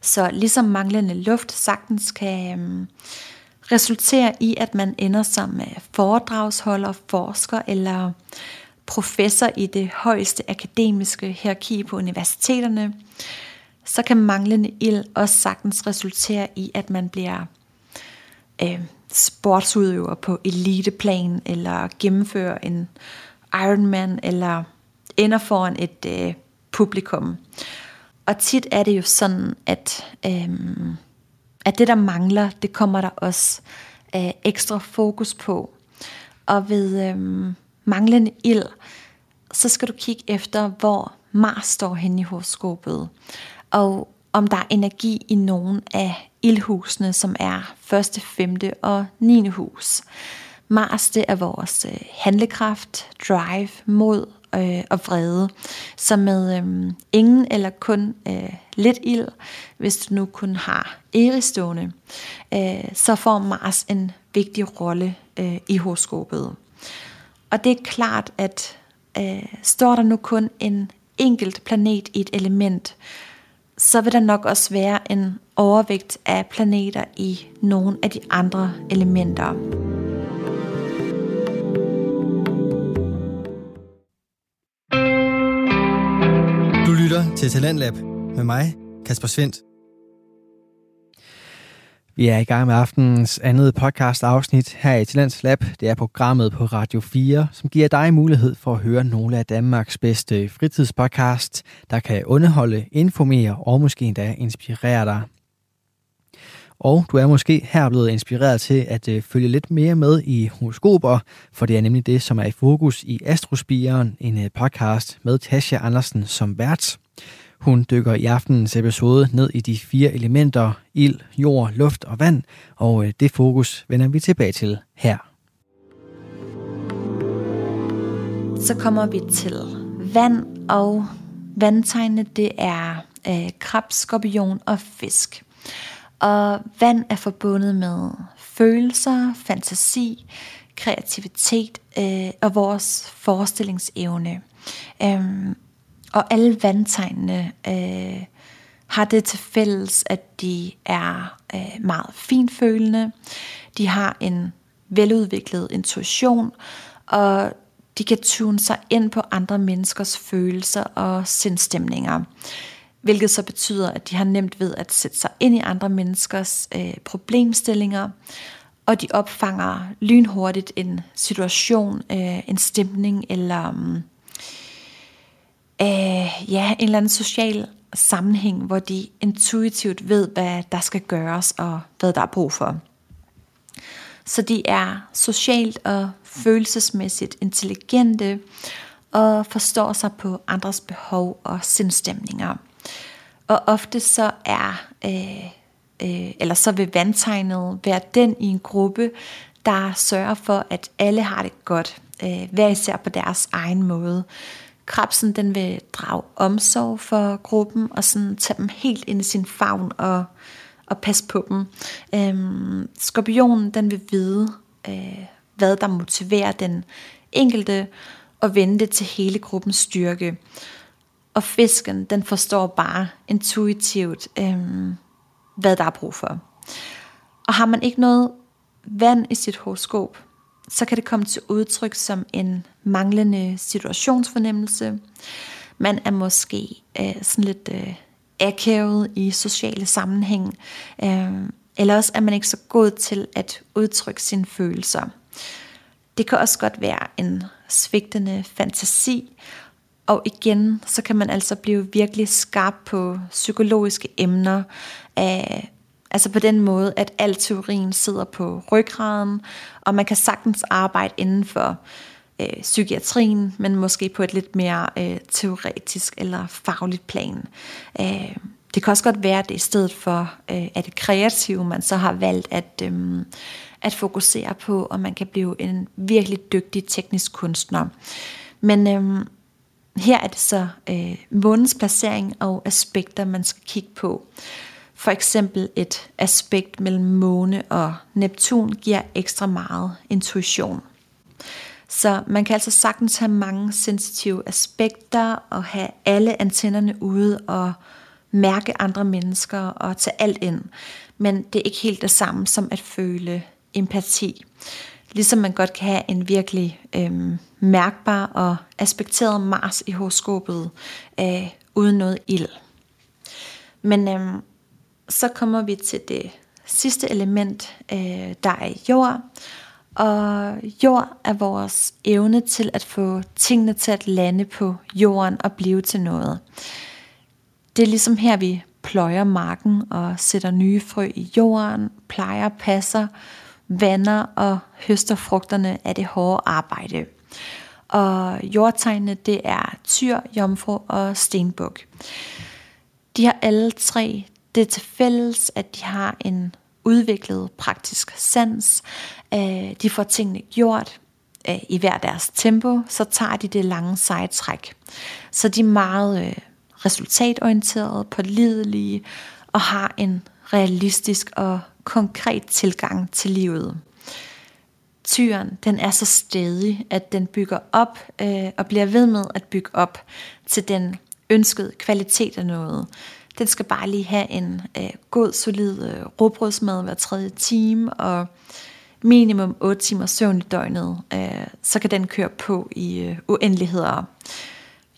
Så ligesom manglende luft sagtens kan øh, resultere i, at man ender som øh, foredragsholder, forsker eller professor i det højeste akademiske hierarki på universiteterne, så kan manglende ild også sagtens resultere i, at man bliver øh, sportsudøver på eliteplan, eller gennemfører en Ironman, eller ender foran et øh, publikum. Og tit er det jo sådan, at, øh, at det der mangler, det kommer der også øh, ekstra fokus på. Og ved øh, manglende ild, så skal du kigge efter, hvor Mars står hen i horoskopet. Og om der er energi i nogen af ildhusene, som er første, femte og 9. hus. Mars, det er vores øh, handlekraft, drive, mod øh, og vrede. Så med øh, ingen eller kun øh, lidt ild, hvis du nu kun har eristående, øh, så får Mars en vigtig rolle øh, i horoskopet. Og det er klart, at øh, står der nu kun en enkelt planet i et element, så vil der nok også være en overvægt af planeter i nogle af de andre elementer. Til Talentlab med mig, Kasper Svendt. Vi er i gang med aftenens andet podcast afsnit her i Talents Lab. Det er programmet på Radio 4, som giver dig mulighed for at høre nogle af Danmarks bedste fritidspodcast, der kan underholde, informere og måske endda inspirere dig. Og du er måske her blevet inspireret til at øh, følge lidt mere med i horoskoper, for det er nemlig det, som er i fokus i Astrospiren, en øh, podcast med Tasha Andersen som vært. Hun dykker i aftenens episode ned i de fire elementer, ild, jord, luft og vand, og øh, det fokus vender vi tilbage til her. Så kommer vi til vand, og vandtegnene det er øh, krab, skorpion og fisk. Og vand er forbundet med følelser, fantasi, kreativitet øh, og vores forestillingsevne. Øhm, og alle vandtegnene øh, har det til fælles, at de er øh, meget finfølende. De har en veludviklet intuition, og de kan tune sig ind på andre menneskers følelser og sindstemninger. Hvilket så betyder, at de har nemt ved at sætte sig ind i andre menneskers øh, problemstillinger, og de opfanger lynhurtigt en situation, øh, en stemning eller øh, Øh, ja, en eller anden social sammenhæng, hvor de intuitivt ved, hvad der skal gøres og hvad der er brug for. Så de er socialt og følelsesmæssigt intelligente og forstår sig på andres behov og sindstemninger. Og ofte så er, øh, øh, eller så vil vandtegnet være den i en gruppe, der sørger for, at alle har det godt, øh, hver især på deres egen måde. Krabsen den vil drage omsorg for gruppen og sådan tage dem helt ind i sin favn og, og passe på dem. Øhm, skorpionen den vil vide, øh, hvad der motiverer den enkelte og vende det til hele gruppens styrke. Og fisken, den forstår bare intuitivt, øh, hvad der er brug for. Og har man ikke noget vand i sit horoskop, så kan det komme til udtryk som en manglende situationsfornemmelse. Man er måske øh, sådan lidt øh, akavet i sociale sammenhæng, øh, eller også er man ikke så god til at udtrykke sine følelser. Det kan også godt være en svigtende fantasi, og igen, så kan man altså blive virkelig skarp på psykologiske emner, af, altså på den måde, at al teorien sidder på ryggraden, og man kan sagtens arbejde inden for øh, psykiatrien, men måske på et lidt mere øh, teoretisk eller fagligt plan. Øh, det kan også godt være, at det i stedet for øh, at det kreative, man så har valgt at, øh, at fokusere på, og man kan blive en virkelig dygtig teknisk kunstner. Men øh, her er det så øh, månens placering og aspekter, man skal kigge på. For eksempel et aspekt mellem måne og Neptun giver ekstra meget intuition. Så man kan altså sagtens have mange sensitive aspekter og have alle antennerne ude og mærke andre mennesker og tage alt ind. Men det er ikke helt det samme som at føle empati. Ligesom man godt kan have en virkelig øhm, mærkbar og aspekteret Mars i horoskopet øh, uden noget ild. Men øhm, så kommer vi til det sidste element, øh, der er jord. Og jord er vores evne til at få tingene til at lande på jorden og blive til noget. Det er ligesom her, vi pløjer marken og sætter nye frø i jorden, plejer, passer, vander og høster frugterne af det hårde arbejde. Og jordtegnene, det er tyr, jomfru og stenbuk. De har alle tre det til fælles, at de har en udviklet praktisk sans. Øh, de får tingene gjort øh, i hver deres tempo, så tager de det lange seje træk. Så de er meget øh, resultatorienterede, pålidelige og har en realistisk og konkret tilgang til livet. Tyren, den er så stedig, at den bygger op øh, og bliver ved med at bygge op til den ønskede kvalitet af noget. Den skal bare lige have en øh, god, solid øh, råbrødsmad hver tredje time, og minimum 8 timer søvn i døgnet. Øh, så kan den køre på i øh, uendeligheder.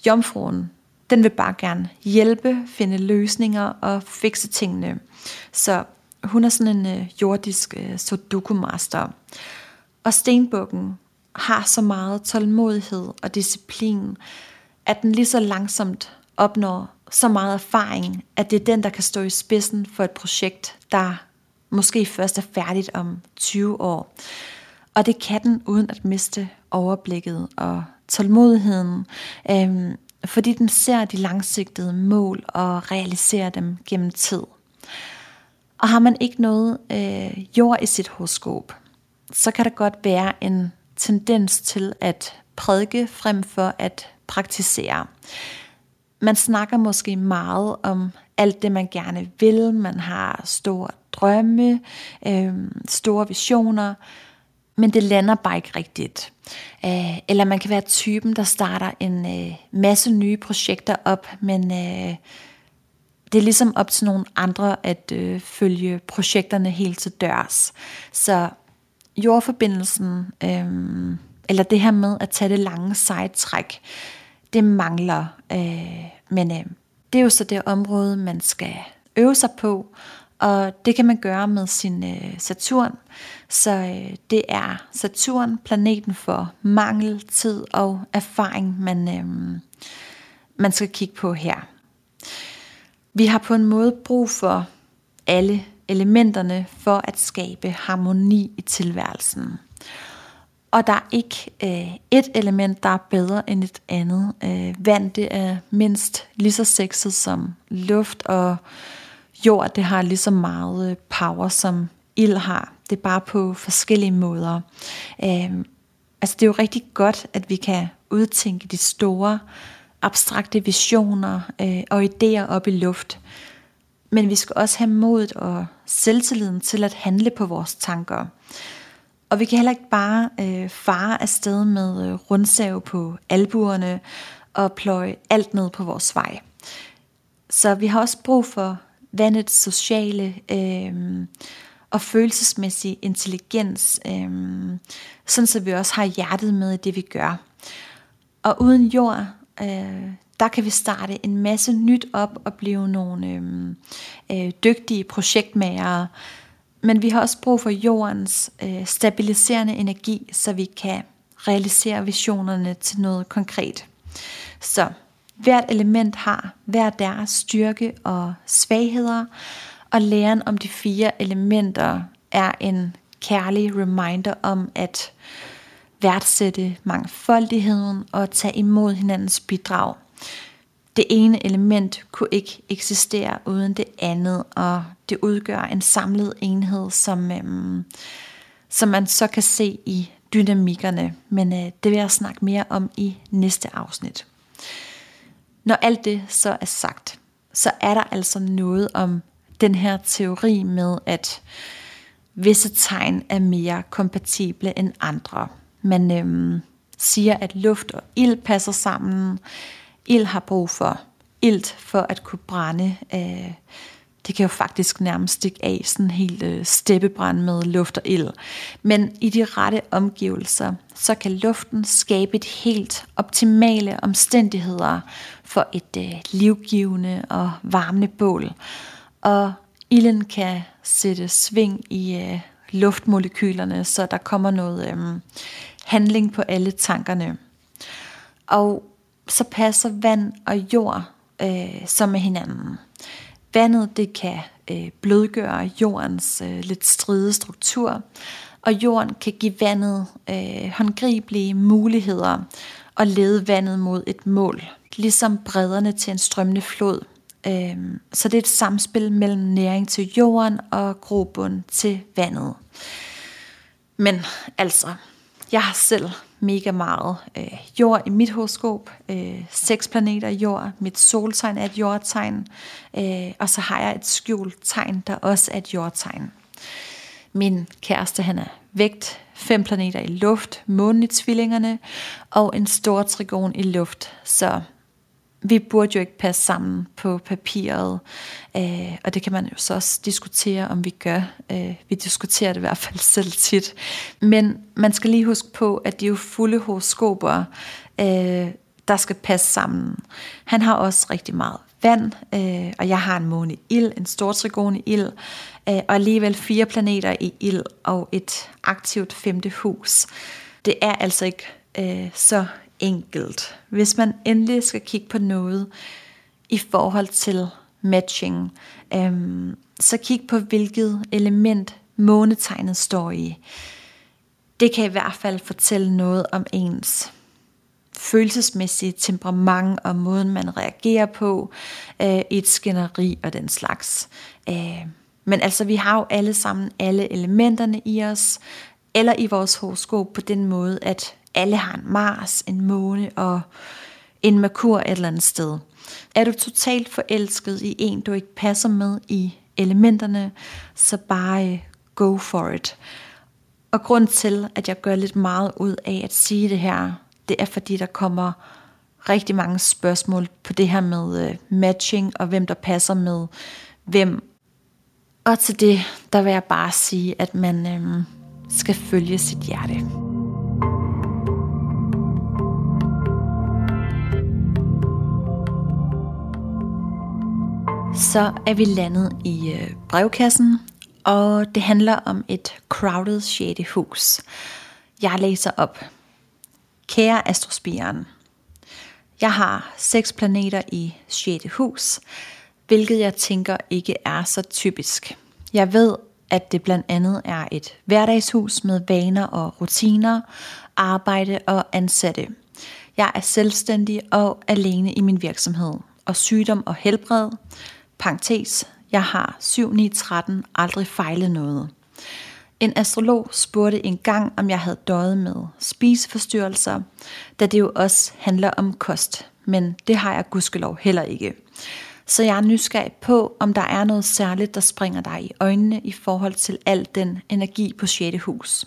Jomfruen, den vil bare gerne hjælpe, finde løsninger og fikse tingene. Så hun er sådan en øh, jordisk øh, sudoku-master. Og stenbukken har så meget tålmodighed og disciplin, at den lige så langsomt opnår så meget erfaring, at det er den, der kan stå i spidsen for et projekt, der måske først er færdigt om 20 år. Og det kan den uden at miste overblikket og tålmodigheden, øhm, fordi den ser de langsigtede mål og realiserer dem gennem tid. Og har man ikke noget øh, jord i sit horoskop, så kan der godt være en tendens til at prædike frem for at praktisere man snakker måske meget om alt det, man gerne vil. Man har store drømme, øh, store visioner, men det lander bare ikke rigtigt. Øh, eller man kan være typen, der starter en øh, masse nye projekter op, men øh, det er ligesom op til nogle andre at øh, følge projekterne helt til dørs. Så jordforbindelsen, øh, eller det her med at tage det lange sejtræk, det mangler. Øh, men øh, det er jo så det område, man skal øve sig på, og det kan man gøre med sin øh, Saturn. Så øh, det er Saturn, planeten for mangel, tid og erfaring, man, øh, man skal kigge på her. Vi har på en måde brug for alle elementerne for at skabe harmoni i tilværelsen. Og der er ikke øh, et element, der er bedre end et andet. Øh, vand, det er mindst lige så sexet som luft, og jord, det har lige så meget øh, power som ild har. Det er bare på forskellige måder. Øh, altså det er jo rigtig godt, at vi kan udtænke de store, abstrakte visioner øh, og idéer op i luft. Men vi skal også have modet og selvtilliden til at handle på vores tanker. Og vi kan heller ikke bare øh, fare afsted med øh, rundsav på albuerne og pløje alt ned på vores vej. Så vi har også brug for vandets sociale øh, og følelsesmæssige intelligens, øh, sådan så vi også har hjertet med i det, vi gør. Og uden jord, øh, der kan vi starte en masse nyt op og blive nogle øh, øh, dygtige projektmagere, men vi har også brug for jordens øh, stabiliserende energi, så vi kan realisere visionerne til noget konkret. Så hvert element har hver deres styrke og svagheder, og læren om de fire elementer er en kærlig reminder om at værdsætte mangfoldigheden og tage imod hinandens bidrag – det ene element kunne ikke eksistere uden det andet, og det udgør en samlet enhed, som, øhm, som man så kan se i dynamikkerne, men øh, det vil jeg snakke mere om i næste afsnit. Når alt det så er sagt, så er der altså noget om den her teori med, at visse tegn er mere kompatible end andre. Man øhm, siger, at luft og ild passer sammen, ild har brug for ilt for at kunne brænde. Øh, det kan jo faktisk nærmest stikke af sådan helt øh, steppebrand med luft og ild. Men i de rette omgivelser, så kan luften skabe et helt optimale omstændigheder for et øh, livgivende og varmende bål. Og ilden kan sætte sving i øh, luftmolekylerne, så der kommer noget øh, handling på alle tankerne. Og så passer vand og jord øh, som med hinanden. Vandet det kan øh, blødgøre jordens øh, lidt stride struktur, og jorden kan give vandet øh, håndgribelige muligheder og lede vandet mod et mål, ligesom bredderne til en strømmende flod. Øh, så det er et samspil mellem næring til jorden og grobund til vandet. Men altså, jeg har selv mega meget øh, jord i mit horoskop. Øh, seks planeter i jord. Mit soltegn er et jordtegn. Øh, og så har jeg et skjult tegn, der også er et jordtegn. Min kæreste, han er vægt. Fem planeter i luft. Månen i tvillingerne. Og en stor trigon i luft. Så vi burde jo ikke passe sammen på papiret, øh, og det kan man jo så også diskutere, om vi gør. Øh, vi diskuterer det i hvert fald selv tit. Men man skal lige huske på, at de er jo fulde horoskoper, øh, der skal passe sammen. Han har også rigtig meget vand, øh, og jeg har en måne i ild, en stor trigon i ild, øh, og alligevel fire planeter i ild og et aktivt femte hus. Det er altså ikke øh, så enkelt. Hvis man endelig skal kigge på noget i forhold til matching, øhm, så kig på hvilket element månetegnet står i. Det kan i hvert fald fortælle noget om ens følelsesmæssige temperament og måden man reagerer på øh, et skænderi og den slags. Øh, men altså vi har jo alle sammen alle elementerne i os, eller i vores horoskop på den måde, at alle har en Mars, en måne og en Merkur et eller andet sted. Er du totalt forelsket i en, du ikke passer med i elementerne, så bare øh, go for it. Og grund til, at jeg gør lidt meget ud af at sige det her, det er fordi, der kommer rigtig mange spørgsmål på det her med øh, matching, og hvem der passer med hvem. Og til det, der vil jeg bare sige, at man øhm, skal følge sit hjerte. Så er vi landet i øh, brevkassen, og det handler om et crowded 6. hus. Jeg læser op. Kære astrospiren, jeg har seks planeter i 6. hus. hvilket jeg tænker ikke er så typisk. Jeg ved, at det blandt andet er et hverdagshus med vaner og rutiner, arbejde og ansatte. Jeg er selvstændig og alene i min virksomhed, og sygdom og helbred, parentes, jeg har 7-9-13 aldrig fejlet noget. En astrolog spurgte en gang, om jeg havde døjet med spiseforstyrrelser, da det jo også handler om kost, men det har jeg gudskelov heller ikke. Så jeg er nysgerrig på, om der er noget særligt, der springer dig i øjnene i forhold til al den energi på 6. hus.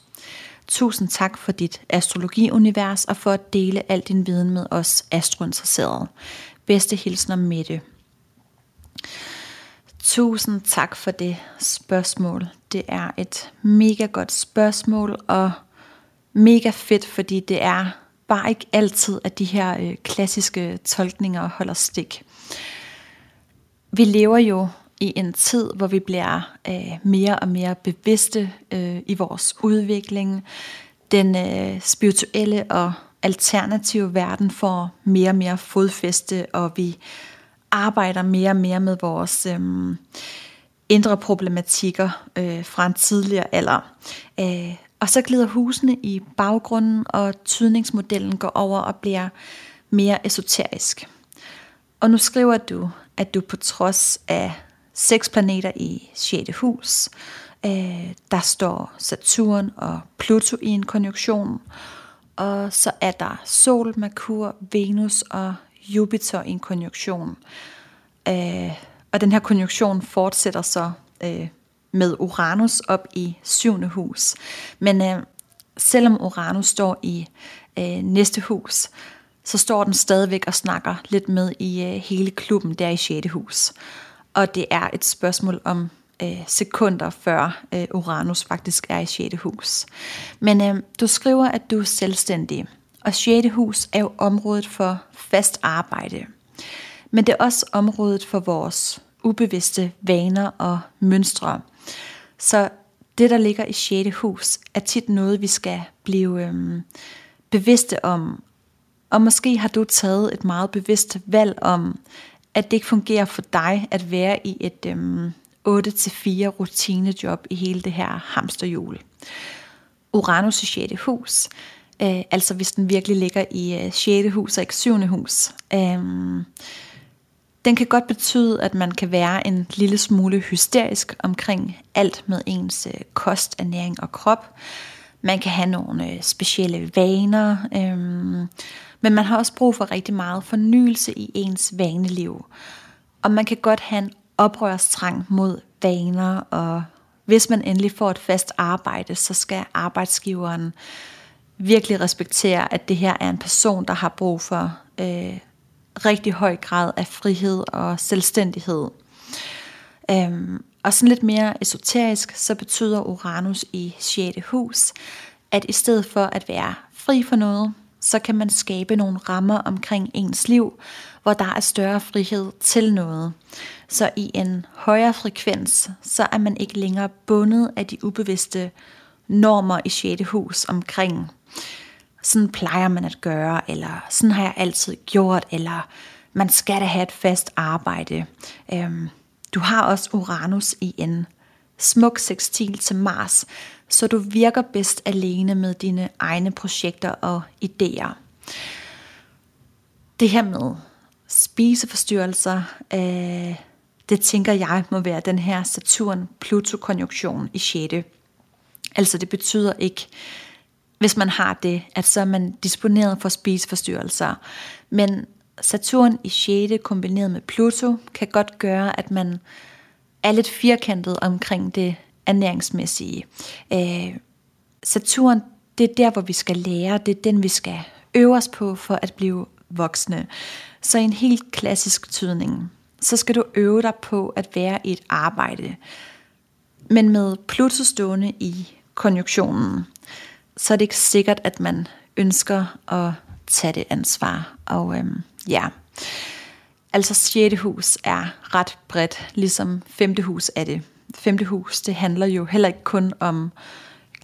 Tusind tak for dit astrologiunivers og for at dele al din viden med os astrointeresserede. Bedste hilsner Mette. Tusind tak for det spørgsmål. Det er et mega godt spørgsmål, og mega fedt, fordi det er bare ikke altid, at de her øh, klassiske tolkninger holder stik. Vi lever jo i en tid, hvor vi bliver øh, mere og mere bevidste øh, i vores udvikling. Den øh, spirituelle og alternative verden får mere og mere fodfæste, og vi arbejder mere og mere med vores øh, indre problematikker øh, fra en tidligere alder. Øh, og så glider husene i baggrunden, og tydningsmodellen går over og bliver mere esoterisk. Og nu skriver du, at du på trods af seks planeter i 6. hus, øh, der står Saturn og Pluto i en konjunktion, og så er der Sol, Merkur, Venus og Jupiter i en konjunktion. Øh, og den her konjunktion fortsætter så øh, med Uranus op i syvende hus. Men øh, selvom Uranus står i øh, næste hus, så står den stadigvæk og snakker lidt med i øh, hele klubben der i 6. hus. Og det er et spørgsmål om øh, sekunder før øh, Uranus faktisk er i 6. hus. Men øh, du skriver, at du er selvstændig, og 6. hus er jo området for fast arbejde. Men det er også området for vores ubevidste vaner og mønstre. Så det, der ligger i 6. hus, er tit noget, vi skal blive øhm, bevidste om. Og måske har du taget et meget bevidst valg om, at det ikke fungerer for dig at være i et øhm, 8-4 rutinejob i hele det her hamsterhjul. Uranus i 6. hus, øh, altså hvis den virkelig ligger i øh, 6. hus og ikke 7. hus, øh, den kan godt betyde, at man kan være en lille smule hysterisk omkring alt med ens øh, kost, ernæring og krop. Man kan have nogle øh, specielle vaner, øh, men man har også brug for rigtig meget fornyelse i ens vaneliv. Og man kan godt have en oprørstrang mod vaner, og hvis man endelig får et fast arbejde, så skal arbejdsgiveren virkelig respektere, at det her er en person, der har brug for øh, rigtig høj grad af frihed og selvstændighed. Øhm, og sådan lidt mere esoterisk, så betyder Uranus i 6. hus, at i stedet for at være fri for noget, så kan man skabe nogle rammer omkring ens liv, hvor der er større frihed til noget. Så i en højere frekvens, så er man ikke længere bundet af de ubevidste normer i 6. hus omkring sådan plejer man at gøre, eller sådan har jeg altid gjort, eller man skal da have et fast arbejde. Øhm, du har også Uranus i en smuk sextil til Mars, så du virker bedst alene med dine egne projekter og idéer. Det her med spiseforstyrrelser, øh, det tænker jeg må være den her Saturn-Pluto-konjunktion i 6. Altså det betyder ikke, hvis man har det, at så er man disponeret for spiseforstyrrelser. Men Saturn i 6. kombineret med Pluto kan godt gøre, at man er lidt firkantet omkring det ernæringsmæssige. Øh, Saturn, det er der, hvor vi skal lære, det er den, vi skal øve os på for at blive voksne. Så i en helt klassisk tydning, så skal du øve dig på at være i et arbejde. Men med Pluto stående i konjunktionen, så er det ikke sikkert, at man ønsker at tage det ansvar. Og øhm, ja, altså 6. hus er ret bredt, ligesom 5. hus er det. 5. hus, det handler jo heller ikke kun om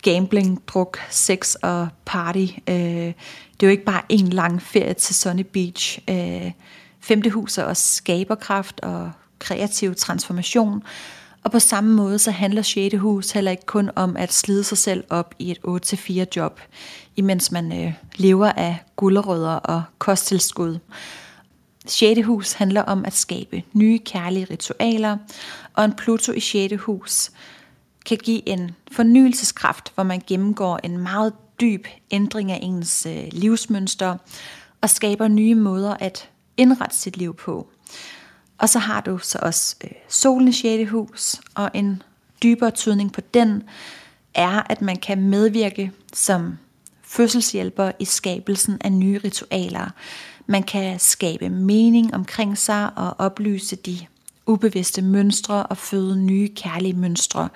gambling, druk, sex og party. Øh, det er jo ikke bare en lang ferie til Sunny Beach. Øh, 5. hus er også skaberkraft og kreativ transformation. Og på samme måde så handler 6. hus heller ikke kun om at slide sig selv op i et 8-4 job, imens man øh, lever af gulderødder og kosttilskud. 6. hus handler om at skabe nye kærlige ritualer, og en Pluto i 6. hus kan give en fornyelseskraft, hvor man gennemgår en meget dyb ændring af ens øh, livsmønster og skaber nye måder at indrette sit liv på. Og så har du så også øh, solen i 6. hus, og en dybere tydning på den er, at man kan medvirke som fødselshjælper i skabelsen af nye ritualer. Man kan skabe mening omkring sig og oplyse de ubevidste mønstre og føde nye kærlige mønstre,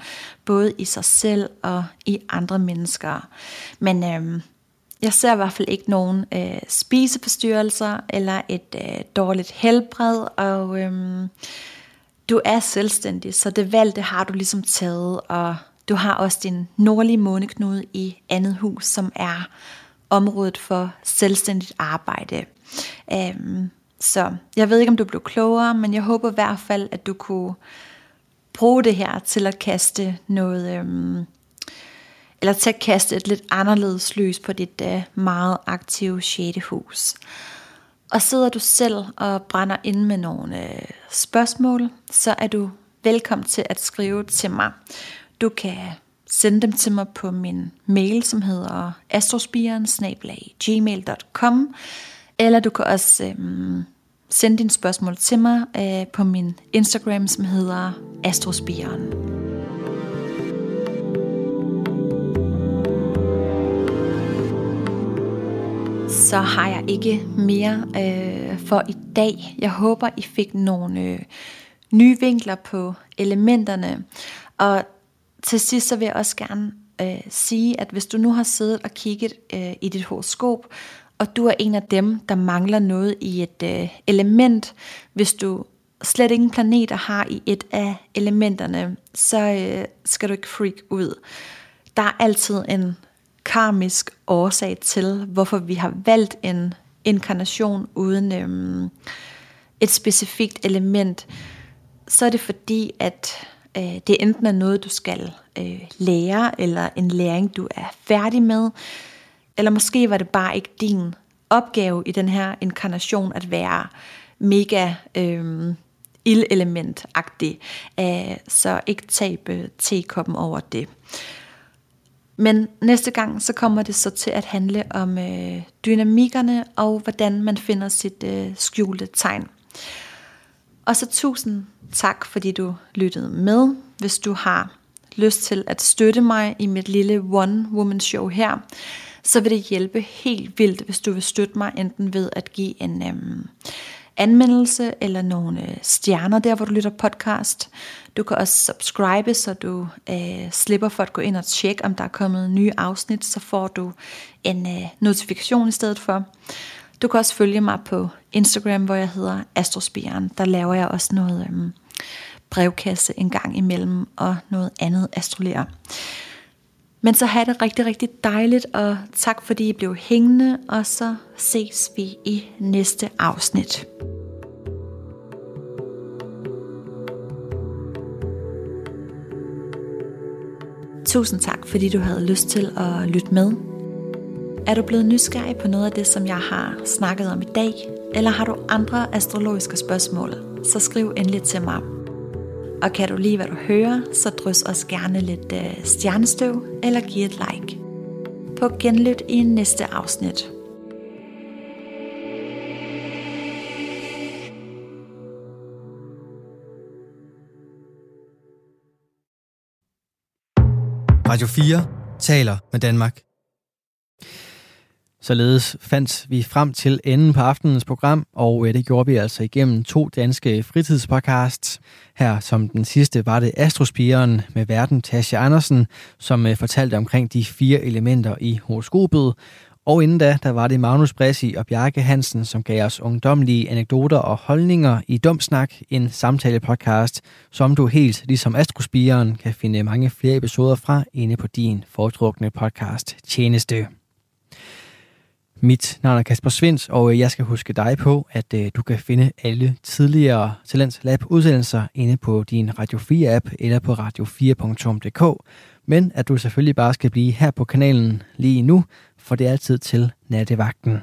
både i sig selv og i andre mennesker. Men øhm, jeg ser i hvert fald ikke nogen øh, spiseforstyrrelser eller et øh, dårligt helbred, og øhm, du er selvstændig, så det valg, det har du ligesom taget, og du har også din nordlige måneknude i andet hus, som er området for selvstændigt arbejde. Øhm, så jeg ved ikke, om du blev klogere, men jeg håber i hvert fald, at du kunne bruge det her til at kaste noget, øhm, eller til at kaste et lidt anderledes lys på dit øh, meget aktive 6. hus. Og sidder du selv og brænder ind med nogle øh, spørgsmål, så er du velkommen til at skrive til mig. Du kan sende dem til mig på min mail, som hedder astrospiren gmail.com eller du kan også øhm, sende dine spørgsmål til mig øh, på min Instagram, som hedder astrospiren. Så har jeg ikke mere øh, for i dag. Jeg håber, I fik nogle øh, nye vinkler på elementerne. Og til sidst så vil jeg også gerne øh, sige, at hvis du nu har siddet og kigget øh, i dit horoskop, og du er en af dem, der mangler noget i et øh, element, hvis du slet ingen planeter har i et af elementerne, så øh, skal du ikke freak ud. Der er altid en karmisk årsag til, hvorfor vi har valgt en inkarnation uden øhm, et specifikt element. Så er det fordi, at øh, det enten er noget, du skal øh, lære, eller en læring, du er færdig med, eller måske var det bare ikke din opgave i den her inkarnation at være mega øh, ildelementagtig, Øh, så ikke tabe tekoppen over det. Men næste gang, så kommer det så til at handle om øh, dynamikkerne og hvordan man finder sit øh, skjulte tegn. Og så tusind tak, fordi du lyttede med. Hvis du har lyst til at støtte mig i mit lille one-woman show her, så vil det hjælpe helt vildt, hvis du vil støtte mig, enten ved at give en øhm, anmeldelse eller nogle øh, stjerner der, hvor du lytter podcast. Du kan også subscribe, så du øh, slipper for at gå ind og tjekke, om der er kommet nye afsnit, så får du en øh, notifikation i stedet for. Du kan også følge mig på Instagram, hvor jeg hedder Astrospiren. Der laver jeg også noget øh, brevkasse en gang imellem, og noget andet astrolere. Men så have det rigtig, rigtig dejligt, og tak fordi I blev hængende, og så ses vi i næste afsnit. Tusind tak, fordi du havde lyst til at lytte med. Er du blevet nysgerrig på noget af det, som jeg har snakket om i dag, eller har du andre astrologiske spørgsmål, så skriv endelig til mig og kan du lide, hvad du hører, så drys os gerne lidt øh, stjernestøv eller giv et like. På genlyt i næste afsnit. Radio 4 taler med Danmark. Således fandt vi frem til enden på aftenens program, og øh, det gjorde vi altså igennem to danske fritidspodcasts. Her som den sidste var det Astrospiren med verden Tasha Andersen, som øh, fortalte omkring de fire elementer i horoskopet. Og inden da, der var det Magnus Bressi og Bjarke Hansen, som gav os ungdomlige anekdoter og holdninger i Dumsnak, en samtale-podcast, som du helt ligesom Astrospiren kan finde mange flere episoder fra inde på din foretrukne podcast Tjeneste. Mit navn er Kasper Svens, og øh, jeg skal huske dig på, at øh, du kan finde alle tidligere Talents Lab udsendelser inde på din Radio 4-app eller på radio4.dk, men at du selvfølgelig bare skal blive her på kanalen lige nu, for det er altid til nattevagten.